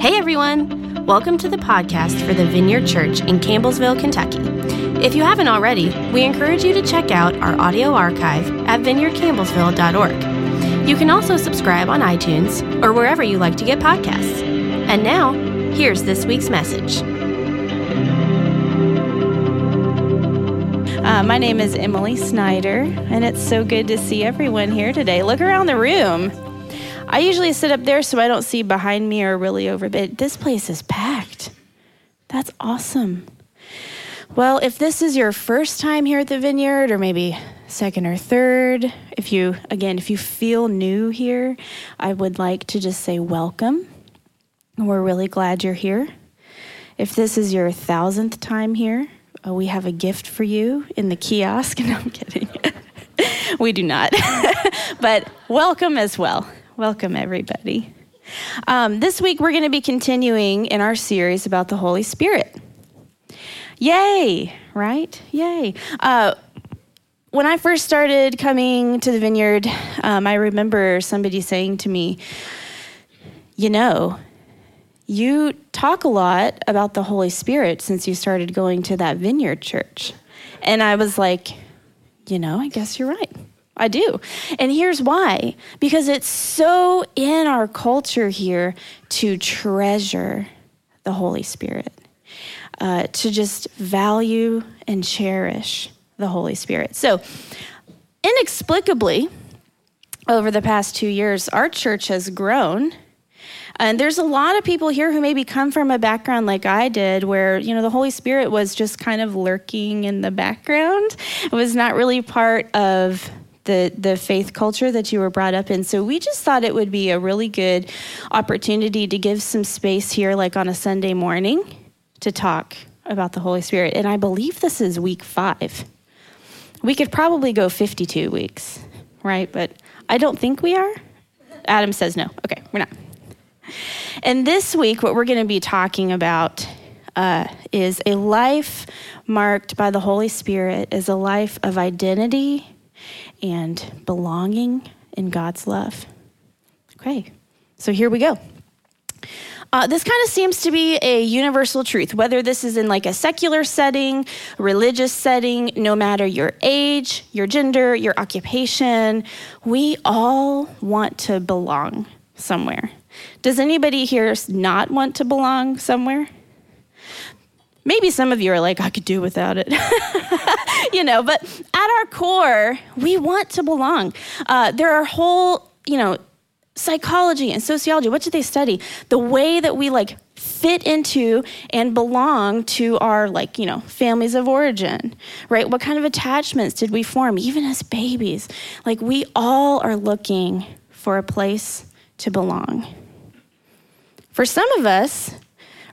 Hey everyone! Welcome to the podcast for the Vineyard Church in Campbellsville, Kentucky. If you haven't already, we encourage you to check out our audio archive at vineyardcampbellsville.org. You can also subscribe on iTunes or wherever you like to get podcasts. And now, here's this week's message. Uh, my name is Emily Snyder, and it's so good to see everyone here today. Look around the room. I usually sit up there so I don't see behind me or really over, but this place is packed. That's awesome. Well, if this is your first time here at the vineyard, or maybe second or third, if you, again, if you feel new here, I would like to just say welcome. We're really glad you're here. If this is your thousandth time here, uh, we have a gift for you in the kiosk. No, I'm kidding. we do not. but welcome as well. Welcome, everybody. Um, this week, we're going to be continuing in our series about the Holy Spirit. Yay, right? Yay. Uh, when I first started coming to the vineyard, um, I remember somebody saying to me, You know, you talk a lot about the Holy Spirit since you started going to that vineyard church. And I was like, You know, I guess you're right. I do. And here's why because it's so in our culture here to treasure the Holy Spirit, uh, to just value and cherish the Holy Spirit. So, inexplicably, over the past two years, our church has grown. And there's a lot of people here who maybe come from a background like I did, where, you know, the Holy Spirit was just kind of lurking in the background. It was not really part of the the faith culture that you were brought up in. So we just thought it would be a really good opportunity to give some space here, like on a Sunday morning, to talk about the Holy Spirit. And I believe this is week five. We could probably go 52 weeks, right? But I don't think we are. Adam says no. Okay, we're not. And this week, what we're going to be talking about uh, is a life marked by the Holy Spirit, is a life of identity and belonging in God's love. Okay, so here we go. Uh, this kind of seems to be a universal truth, whether this is in like a secular setting, religious setting, no matter your age, your gender, your occupation, we all want to belong somewhere. Does anybody here not want to belong somewhere? Maybe some of you are like, I could do without it. you know, but at our core, we want to belong. Uh, there are whole, you know, psychology and sociology. What did they study? The way that we like fit into and belong to our like you know families of origin right what kind of attachments did we form even as babies like we all are looking for a place to belong for some of us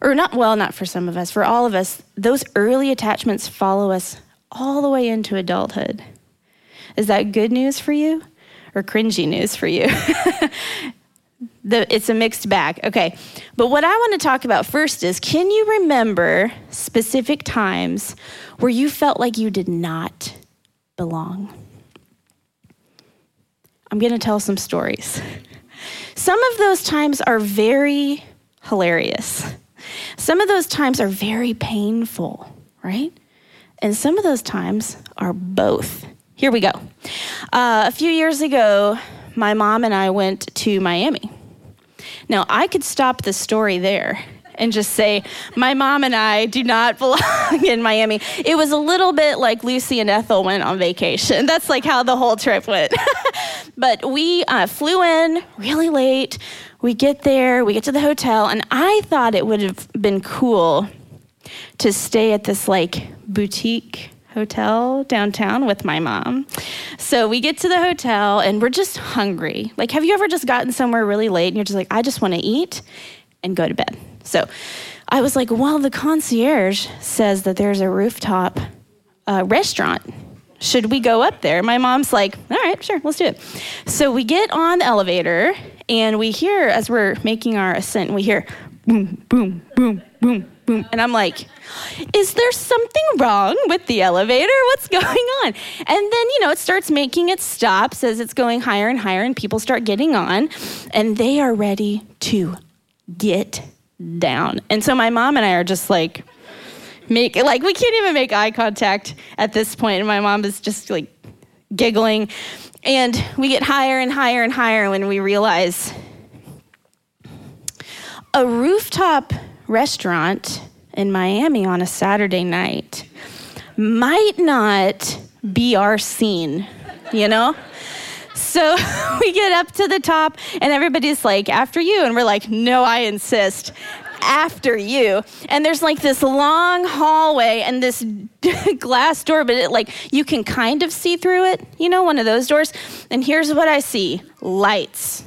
or not, well, not for some of us, for all of us, those early attachments follow us all the way into adulthood. Is that good news for you or cringy news for you? the, it's a mixed bag. Okay. But what I want to talk about first is can you remember specific times where you felt like you did not belong? I'm going to tell some stories. Some of those times are very hilarious. Some of those times are very painful, right? And some of those times are both. Here we go. Uh, a few years ago, my mom and I went to Miami. Now, I could stop the story there and just say, My mom and I do not belong in Miami. It was a little bit like Lucy and Ethel went on vacation. That's like how the whole trip went. but we uh, flew in really late. We get there, we get to the hotel, and I thought it would have been cool to stay at this like boutique hotel downtown with my mom. So we get to the hotel and we're just hungry. Like, have you ever just gotten somewhere really late and you're just like, I just want to eat and go to bed? So I was like, well, the concierge says that there's a rooftop uh, restaurant. Should we go up there? My mom's like, all right, sure, let's do it. So we get on the elevator and we hear, as we're making our ascent, we hear boom, boom, boom, boom, boom. And I'm like, is there something wrong with the elevator? What's going on? And then, you know, it starts making its stops as it's going higher and higher, and people start getting on, and they are ready to get down. And so my mom and I are just like, make like we can't even make eye contact at this point and my mom is just like giggling and we get higher and higher and higher when we realize a rooftop restaurant in Miami on a Saturday night might not be our scene, you know? So we get up to the top, and everybody's like, after you. And we're like, no, I insist after you. And there's like this long hallway and this glass door, but it like you can kind of see through it, you know, one of those doors. And here's what I see lights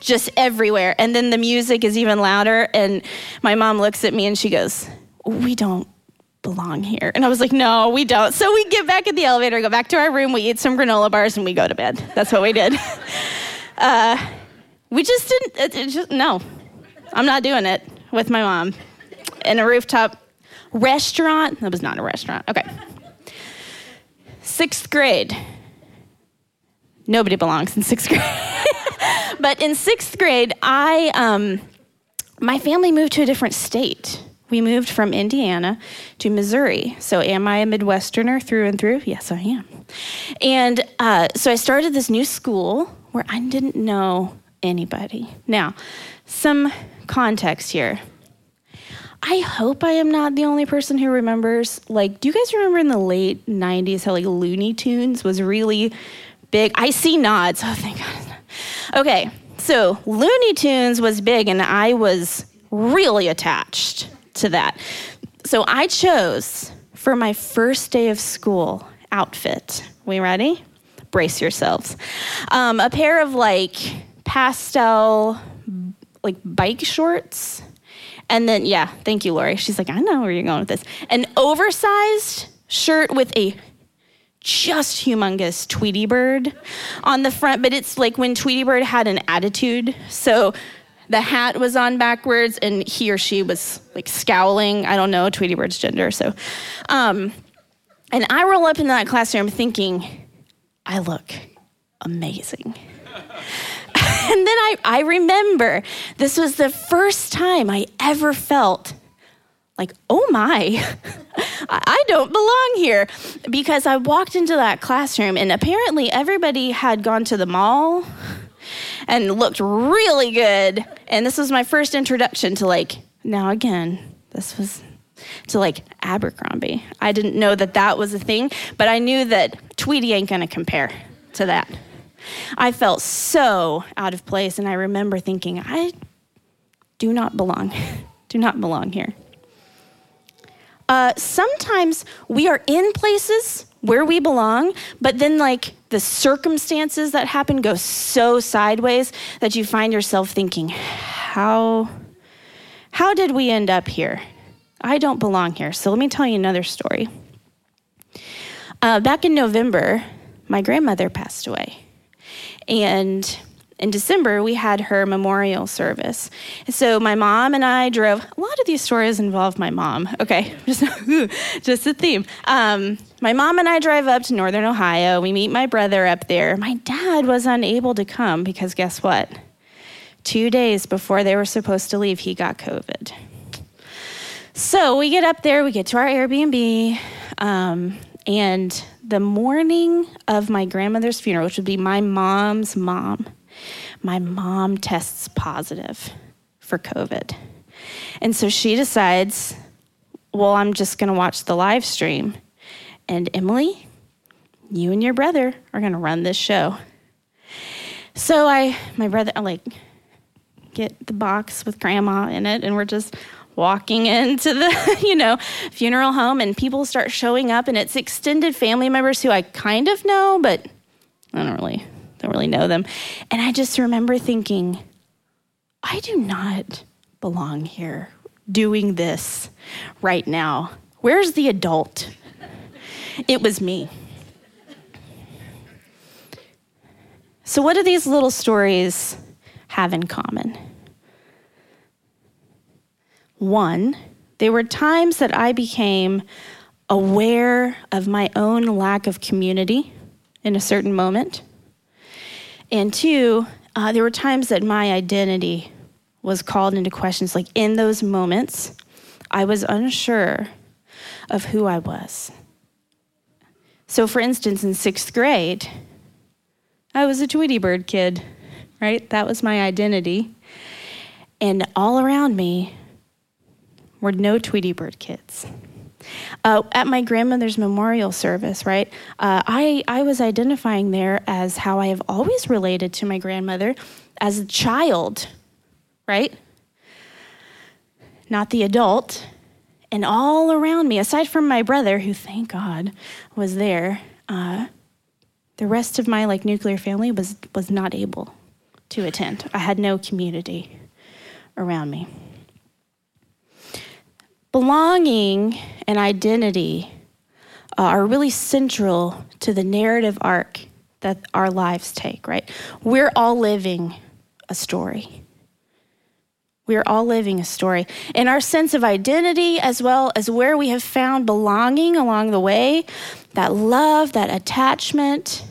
just everywhere. And then the music is even louder. And my mom looks at me and she goes, We don't belong here. And I was like, No, we don't. So we get back in the elevator, go back to our room, we eat some granola bars, and we go to bed. That's what we did. Uh, we just didn't, it, it just, no, I'm not doing it with my mom in a rooftop restaurant. That was not a restaurant. Okay. Sixth grade. Nobody belongs in sixth grade. but in sixth grade, I, um, my family moved to a different state. We moved from Indiana to Missouri. So, am I a Midwesterner through and through? Yes, I am. And uh, so, I started this new school where I didn't know anybody. Now, some context here. I hope I am not the only person who remembers. Like, do you guys remember in the late 90s how like Looney Tunes was really big? I see nods. Oh, thank God. Okay, so Looney Tunes was big, and I was really attached to that. So I chose for my first day of school outfit. We ready? Brace yourselves. Um, a pair of like pastel like bike shorts. And then, yeah, thank you, Lori. She's like, I know where you're going with this. An oversized shirt with a just humongous Tweety Bird on the front, but it's like when Tweety Bird had an attitude. So the hat was on backwards and he or she was like scowling. I don't know Tweety Bird's gender. So, um, and I roll up in that classroom thinking, I look amazing. and then I, I remember this was the first time I ever felt like, oh my, I don't belong here. Because I walked into that classroom and apparently everybody had gone to the mall and looked really good. And this was my first introduction to like, now again, this was to like Abercrombie. I didn't know that that was a thing, but I knew that Tweety ain't gonna compare to that. I felt so out of place, and I remember thinking, I do not belong, do not belong here. Uh, sometimes we are in places where we belong, but then, like, the circumstances that happen go so sideways that you find yourself thinking, how, how did we end up here? I don't belong here. So let me tell you another story. Uh, back in November, my grandmother passed away. And in December, we had her memorial service. So my mom and I drove. A lot of these stories involve my mom. Okay, just, just a theme. Um, my mom and I drive up to Northern Ohio. We meet my brother up there. My dad was unable to come because guess what? Two days before they were supposed to leave, he got COVID. So we get up there, we get to our Airbnb, um, and the morning of my grandmother's funeral, which would be my mom's mom, my mom tests positive for COVID. And so she decides, well, I'm just going to watch the live stream. And Emily, you and your brother are going to run this show. So I, my brother, I like get the box with grandma in it, and we're just walking into the you know funeral home and people start showing up and it's extended family members who I kind of know but I don't really don't really know them. And I just remember thinking I do not belong here doing this right now. Where's the adult? It was me. So what do these little stories have in common one, there were times that I became aware of my own lack of community in a certain moment. And two, uh, there were times that my identity was called into questions. Like in those moments, I was unsure of who I was. So, for instance, in sixth grade, I was a Tweety Bird kid, right? That was my identity. And all around me were no Tweety Bird kids. Uh, at my grandmother's memorial service, right, uh, I, I was identifying there as how I have always related to my grandmother as a child, right? Not the adult. And all around me, aside from my brother, who thank God was there, uh, the rest of my like nuclear family was was not able to attend. I had no community around me. Belonging and identity uh, are really central to the narrative arc that our lives take, right? We're all living a story. We are all living a story. And our sense of identity, as well as where we have found belonging along the way, that love, that attachment,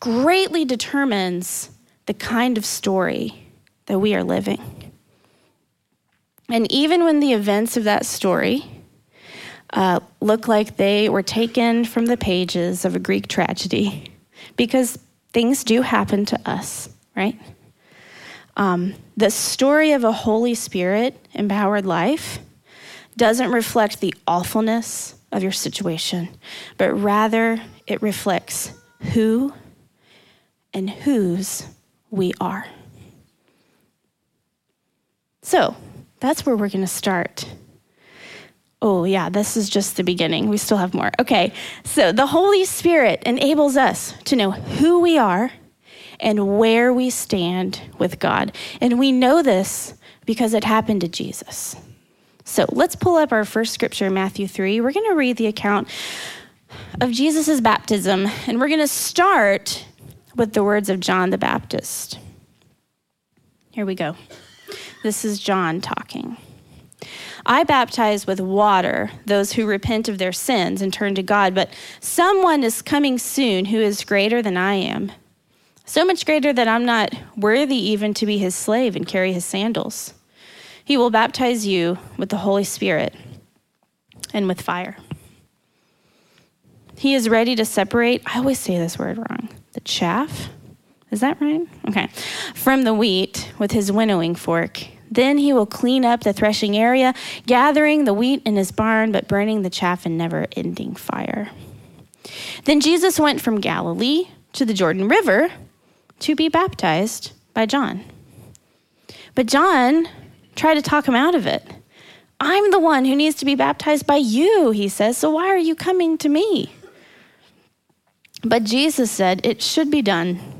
greatly determines the kind of story that we are living. And even when the events of that story uh, look like they were taken from the pages of a Greek tragedy, because things do happen to us, right? Um, the story of a Holy Spirit empowered life doesn't reflect the awfulness of your situation, but rather it reflects who and whose we are. So, that's where we're going to start. Oh, yeah, this is just the beginning. We still have more. Okay, so the Holy Spirit enables us to know who we are and where we stand with God. And we know this because it happened to Jesus. So let's pull up our first scripture, Matthew 3. We're going to read the account of Jesus' baptism, and we're going to start with the words of John the Baptist. Here we go. This is John talking. I baptize with water those who repent of their sins and turn to God, but someone is coming soon who is greater than I am. So much greater that I'm not worthy even to be his slave and carry his sandals. He will baptize you with the Holy Spirit and with fire. He is ready to separate, I always say this word wrong, the chaff is that right? Okay. From the wheat with his winnowing fork. Then he will clean up the threshing area, gathering the wheat in his barn, but burning the chaff in never ending fire. Then Jesus went from Galilee to the Jordan River to be baptized by John. But John tried to talk him out of it. I'm the one who needs to be baptized by you, he says, so why are you coming to me? But Jesus said, It should be done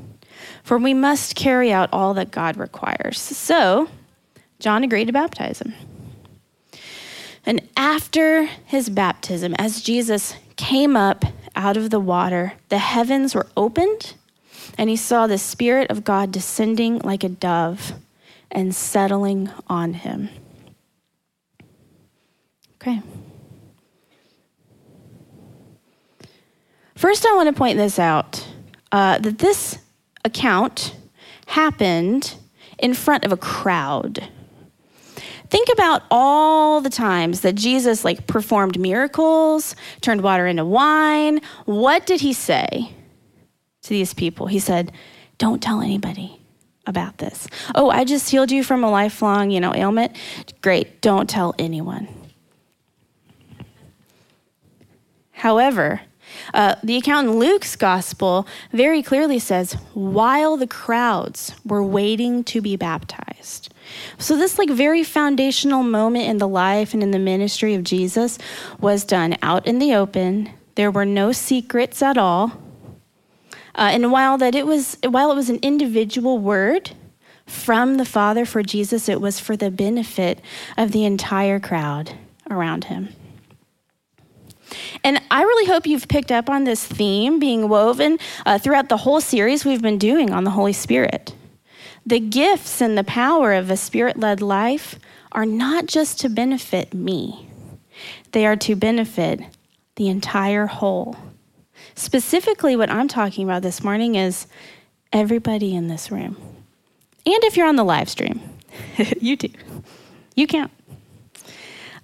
for we must carry out all that God requires. So, John agreed to baptize him. And after his baptism, as Jesus came up out of the water, the heavens were opened, and he saw the Spirit of God descending like a dove and settling on him. Okay. First, I want to point this out uh, that this account happened in front of a crowd. Think about all the times that Jesus like performed miracles, turned water into wine. What did he say to these people? He said, "Don't tell anybody about this." "Oh, I just healed you from a lifelong, you know, ailment." "Great, don't tell anyone." However, uh, the account in Luke's gospel very clearly says, while the crowds were waiting to be baptized. So, this like very foundational moment in the life and in the ministry of Jesus was done out in the open. There were no secrets at all. Uh, and while that it was while it was an individual word from the Father for Jesus, it was for the benefit of the entire crowd around him. And I really hope you've picked up on this theme being woven uh, throughout the whole series we've been doing on the Holy Spirit. The gifts and the power of a spirit led life are not just to benefit me, they are to benefit the entire whole. Specifically, what I'm talking about this morning is everybody in this room. And if you're on the live stream, you too. You count.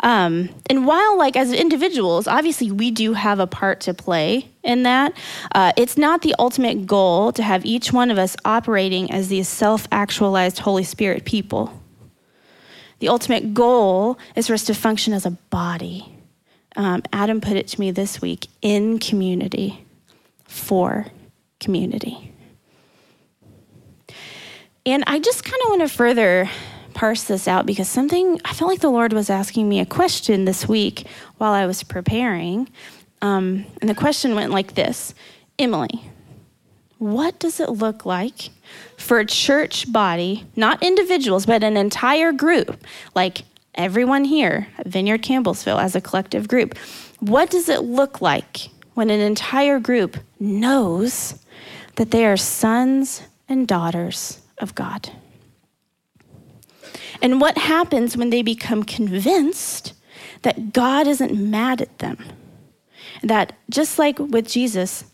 Um, and while, like, as individuals, obviously we do have a part to play in that, uh, it's not the ultimate goal to have each one of us operating as these self actualized Holy Spirit people. The ultimate goal is for us to function as a body. Um, Adam put it to me this week in community, for community. And I just kind of want to further parse this out because something, I felt like the Lord was asking me a question this week while I was preparing. Um, and the question went like this Emily, what does it look like for a church body, not individuals, but an entire group, like everyone here at Vineyard Campbellsville as a collective group? What does it look like when an entire group knows that they are sons and daughters of God. And what happens when they become convinced that God isn't mad at them? That just like with Jesus,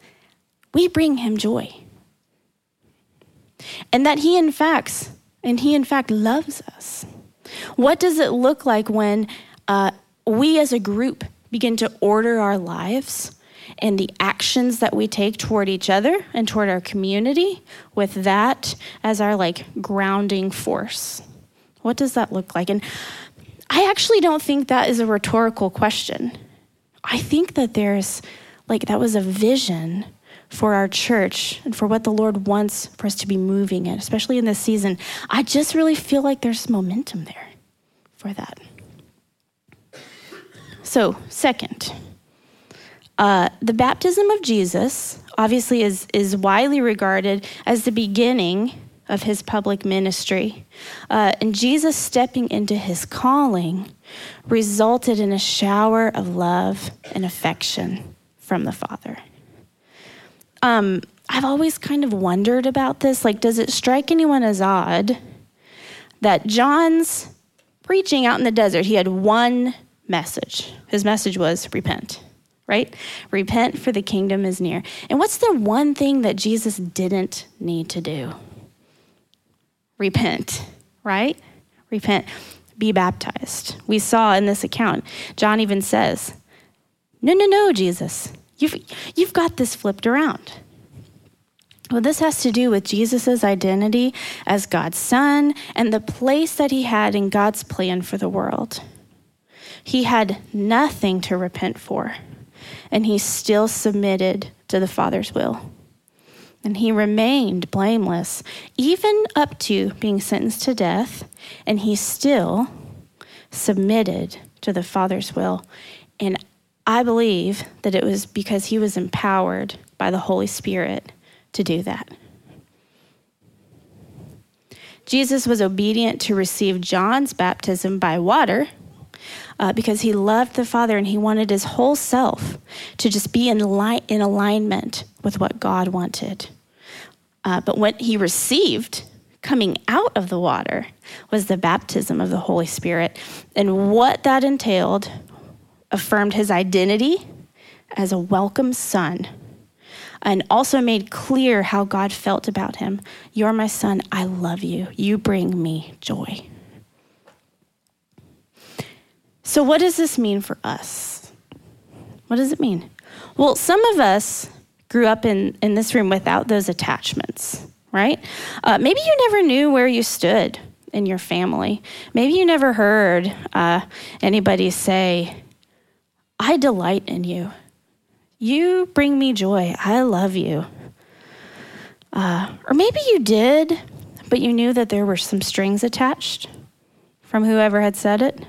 we bring him joy. And that he in fact, and he in fact loves us. What does it look like when uh, we as a group begin to order our lives and the actions that we take toward each other and toward our community with that as our like grounding force. What does that look like? And I actually don't think that is a rhetorical question. I think that there's like that was a vision for our church and for what the Lord wants for us to be moving in, especially in this season. I just really feel like there's momentum there for that. So, second, uh, the baptism of Jesus obviously is, is widely regarded as the beginning of his public ministry. Uh, and Jesus stepping into his calling resulted in a shower of love and affection from the Father. Um, I've always kind of wondered about this. Like, does it strike anyone as odd that John's preaching out in the desert, he had one message? His message was repent right? Repent, for the kingdom is near. And what's the one thing that Jesus didn't need to do? Repent, right? Repent. Be baptized. We saw in this account, John even says, No, no, no, Jesus. You've, you've got this flipped around. Well, this has to do with Jesus' identity as God's son and the place that he had in God's plan for the world. He had nothing to repent for and he still submitted to the Father's will. And he remained blameless, even up to being sentenced to death, and he still submitted to the Father's will. And I believe that it was because he was empowered by the Holy Spirit to do that. Jesus was obedient to receive John's baptism by water uh, because he loved the Father and he wanted his whole self to just be in, li- in alignment with what God wanted. Uh, but what he received coming out of the water was the baptism of the Holy Spirit. And what that entailed affirmed his identity as a welcome son and also made clear how God felt about him. You're my son. I love you. You bring me joy. So, what does this mean for us? What does it mean? Well, some of us grew up in, in this room without those attachments, right? Uh, maybe you never knew where you stood in your family. Maybe you never heard uh, anybody say, I delight in you. You bring me joy. I love you. Uh, or maybe you did, but you knew that there were some strings attached from whoever had said it.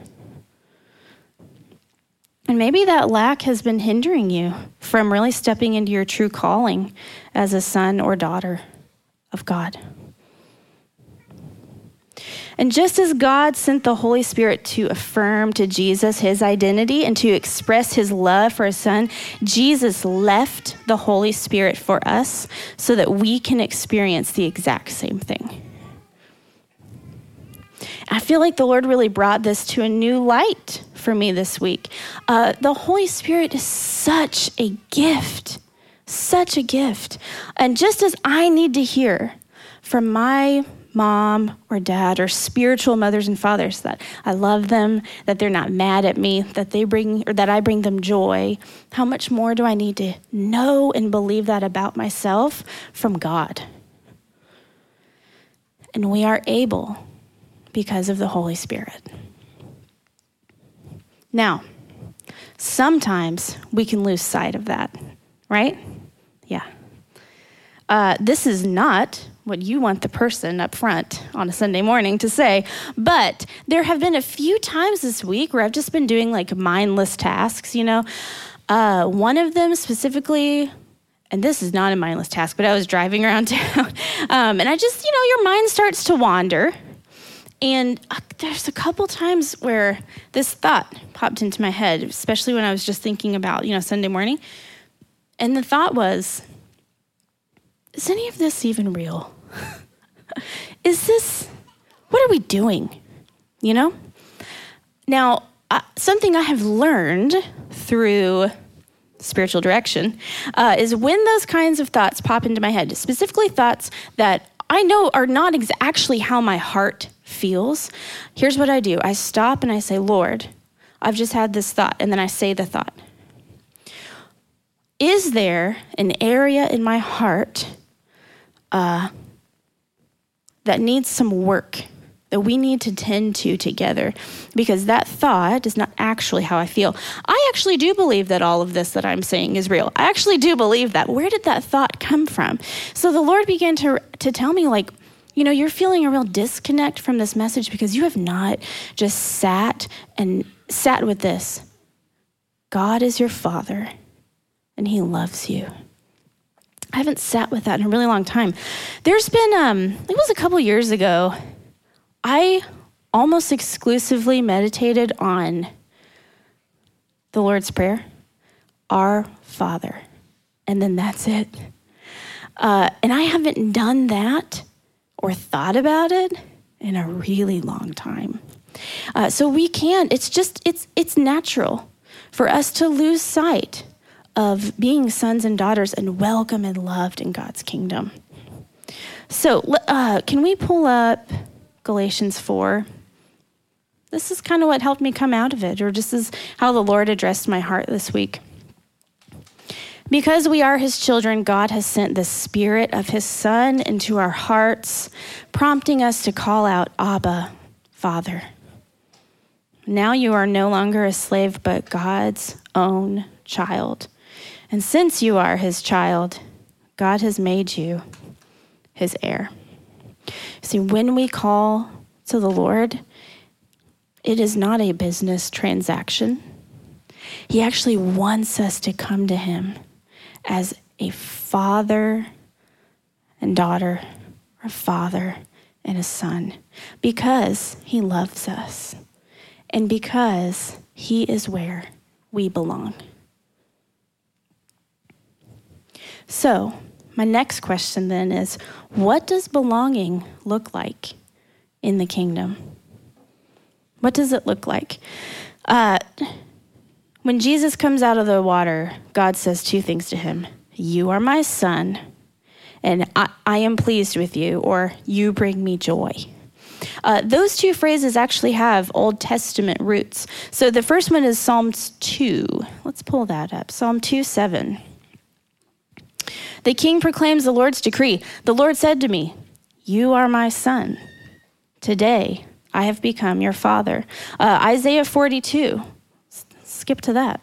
And maybe that lack has been hindering you from really stepping into your true calling as a son or daughter of God. And just as God sent the Holy Spirit to affirm to Jesus his identity and to express his love for his son, Jesus left the Holy Spirit for us so that we can experience the exact same thing. I feel like the Lord really brought this to a new light for me this week. Uh, the Holy Spirit is such a gift, such a gift. And just as I need to hear from my mom or dad or spiritual mothers and fathers that I love them, that they're not mad at me, that they bring or that I bring them joy, how much more do I need to know and believe that about myself from God? And we are able because of the Holy Spirit. Now, sometimes we can lose sight of that, right? Yeah. Uh, this is not what you want the person up front on a Sunday morning to say. But there have been a few times this week where I've just been doing like mindless tasks, you know. Uh, one of them specifically, and this is not a mindless task, but I was driving around town um, and I just, you know, your mind starts to wander. And uh, there's a couple times where this thought popped into my head, especially when I was just thinking about, you know, Sunday morning. And the thought was, is any of this even real? is this, what are we doing? You know? Now, uh, something I have learned through spiritual direction uh, is when those kinds of thoughts pop into my head, specifically thoughts that I know are not ex- actually how my heart feels. Here's what I do I stop and I say, Lord, I've just had this thought, and then I say the thought. Is there an area in my heart uh, that needs some work that we need to tend to together because that thought is not actually how I feel. I actually do believe that all of this that I'm saying is real. I actually do believe that. Where did that thought come from? So the Lord began to, to tell me, like, you know, you're feeling a real disconnect from this message because you have not just sat and sat with this. God is your Father, and He loves you. I haven't sat with that in a really long time. There's been, um, it was a couple years ago, I almost exclusively meditated on the Lord's Prayer, Our Father, and then that's it. Uh, and I haven't done that or thought about it in a really long time. Uh, so we can't. It's just it's it's natural for us to lose sight of being sons and daughters and welcome and loved in God's kingdom. So, uh, can we pull up Galatians 4? This is kind of what helped me come out of it, or this is how the Lord addressed my heart this week. Because we are his children, God has sent the spirit of his son into our hearts, prompting us to call out, Abba, Father. Now you are no longer a slave, but God's own child. And since you are his child, God has made you his heir. See, when we call to the Lord, it is not a business transaction. He actually wants us to come to him as a father and daughter, or a father and a son, because he loves us and because he is where we belong. So, my next question then is what does belonging look like in the kingdom? What does it look like? Uh, when Jesus comes out of the water, God says two things to him You are my son, and I, I am pleased with you, or you bring me joy. Uh, those two phrases actually have Old Testament roots. So the first one is Psalms 2. Let's pull that up. Psalm 2 7. The king proclaims the Lord's decree. The Lord said to me, You are my son. Today I have become your father. Uh, Isaiah 42. Skip to that.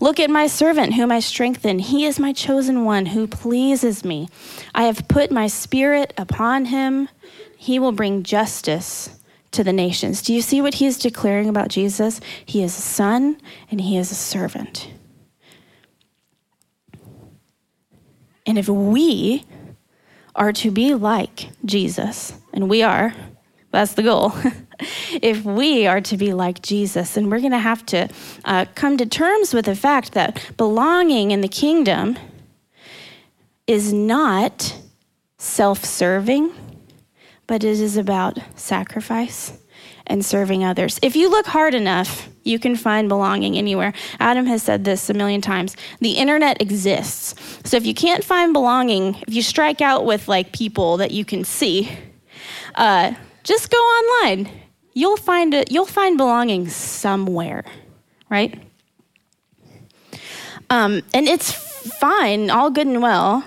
Look at my servant whom I strengthen. He is my chosen one who pleases me. I have put my spirit upon him. He will bring justice to the nations. Do you see what he is declaring about Jesus? He is a son and he is a servant. And if we are to be like Jesus, and we are, that's the goal. if we are to be like Jesus, And we're going to have to uh, come to terms with the fact that belonging in the kingdom is not self serving, but it is about sacrifice and serving others. If you look hard enough, you can find belonging anywhere. Adam has said this a million times. The internet exists. So if you can't find belonging, if you strike out with like people that you can see, Uh, just go online. You'll find it. You'll find belonging somewhere, right? Um, and it's fine, all good and well,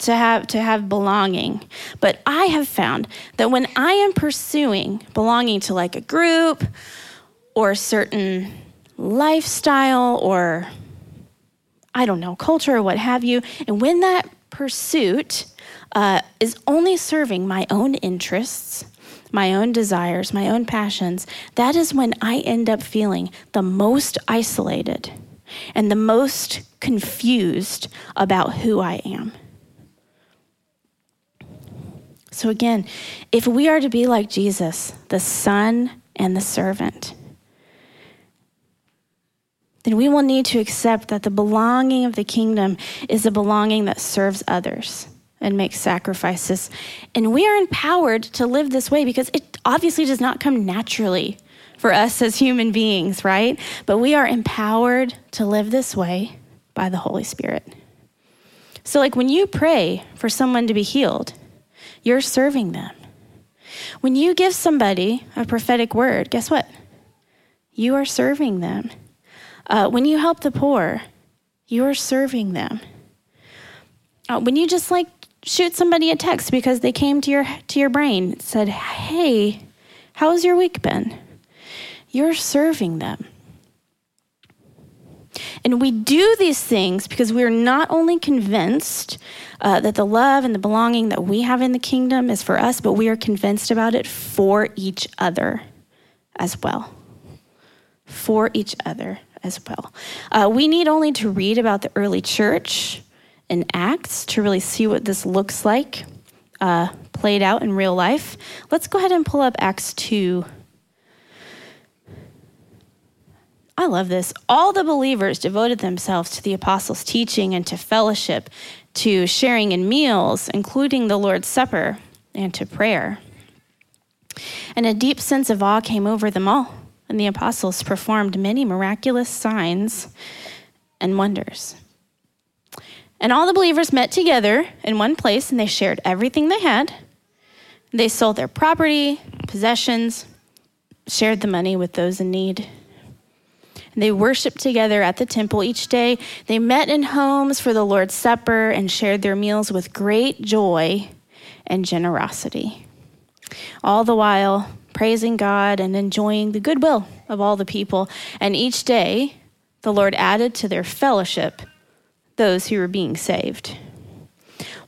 to have to have belonging. But I have found that when I am pursuing belonging to like a group or a certain lifestyle or I don't know, culture or what have you, and when that pursuit uh, is only serving my own interests, my own desires, my own passions, that is when I end up feeling the most isolated and the most confused about who I am. So, again, if we are to be like Jesus, the Son and the servant, then we will need to accept that the belonging of the kingdom is a belonging that serves others and make sacrifices. And we are empowered to live this way because it obviously does not come naturally for us as human beings, right? But we are empowered to live this way by the Holy Spirit. So, like when you pray for someone to be healed, you're serving them. When you give somebody a prophetic word, guess what? You are serving them. Uh, when you help the poor, you are serving them. Uh, when you just like shoot somebody a text because they came to your to your brain said, "Hey, how's your week been?" You're serving them. And we do these things because we are not only convinced uh, that the love and the belonging that we have in the kingdom is for us, but we are convinced about it for each other as well. For each other as well. Uh, we need only to read about the early church in Acts to really see what this looks like uh, played out in real life. Let's go ahead and pull up Acts 2 I love this. All the believers devoted themselves to the apostles' teaching and to fellowship, to sharing in meals, including the Lord's Supper, and to prayer. And a deep sense of awe came over them all, and the apostles performed many miraculous signs and wonders. And all the believers met together in one place, and they shared everything they had. They sold their property, possessions, shared the money with those in need. They worshiped together at the temple each day. They met in homes for the Lord's Supper and shared their meals with great joy and generosity. All the while praising God and enjoying the goodwill of all the people. And each day, the Lord added to their fellowship those who were being saved.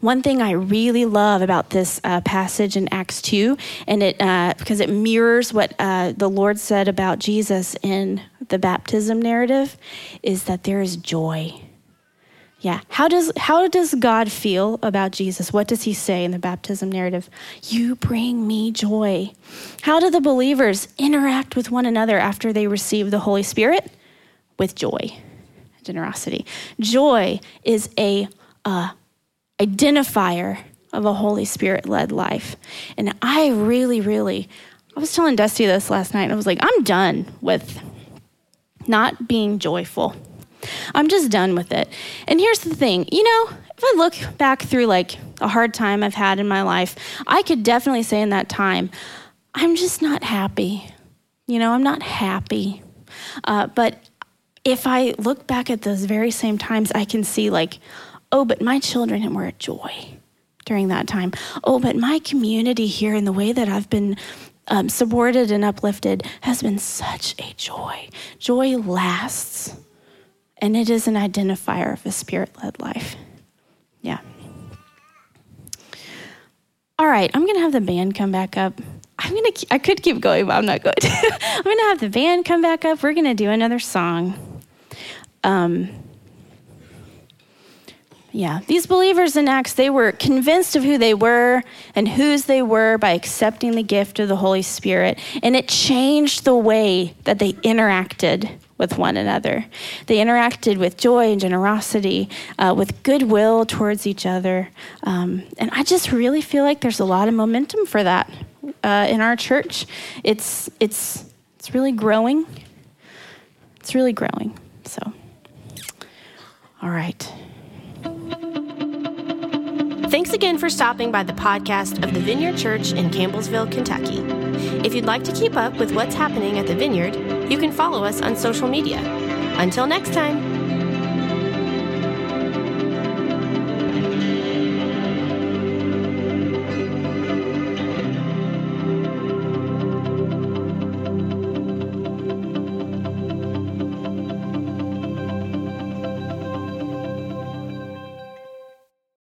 One thing I really love about this uh, passage in Acts 2, and it uh, because it mirrors what uh, the Lord said about Jesus in the baptism narrative, is that there is joy. Yeah. How does how does God feel about Jesus? What does he say in the baptism narrative? You bring me joy. How do the believers interact with one another after they receive the Holy Spirit? With joy, generosity. Joy is a uh, identifier of a Holy Spirit led life. And I really, really, I was telling Dusty this last night, and I was like, I'm done with not being joyful. I'm just done with it. And here's the thing you know, if I look back through like a hard time I've had in my life, I could definitely say in that time, I'm just not happy. You know, I'm not happy. Uh, but if I look back at those very same times, I can see like, Oh, but my children were a joy during that time. Oh, but my community here and the way that I've been um, supported and uplifted has been such a joy. Joy lasts, and it is an identifier of a spirit led life. Yeah. All right, I'm going to have the band come back up. I'm to, I could keep going, but I'm not to. I'm to have the band come back up. We're to do another song. Um, yeah, these believers in Acts, they were convinced of who they were and whose they were by accepting the gift of the Holy Spirit. And it changed the way that they interacted with one another. They interacted with joy and generosity, uh, with goodwill towards each other. Um, and I just really feel like there's a lot of momentum for that uh, in our church. It's, it's, it's really growing. It's really growing. So, all right. Thanks again for stopping by the podcast of the Vineyard Church in Campbellsville, Kentucky. If you'd like to keep up with what's happening at the Vineyard, you can follow us on social media. Until next time.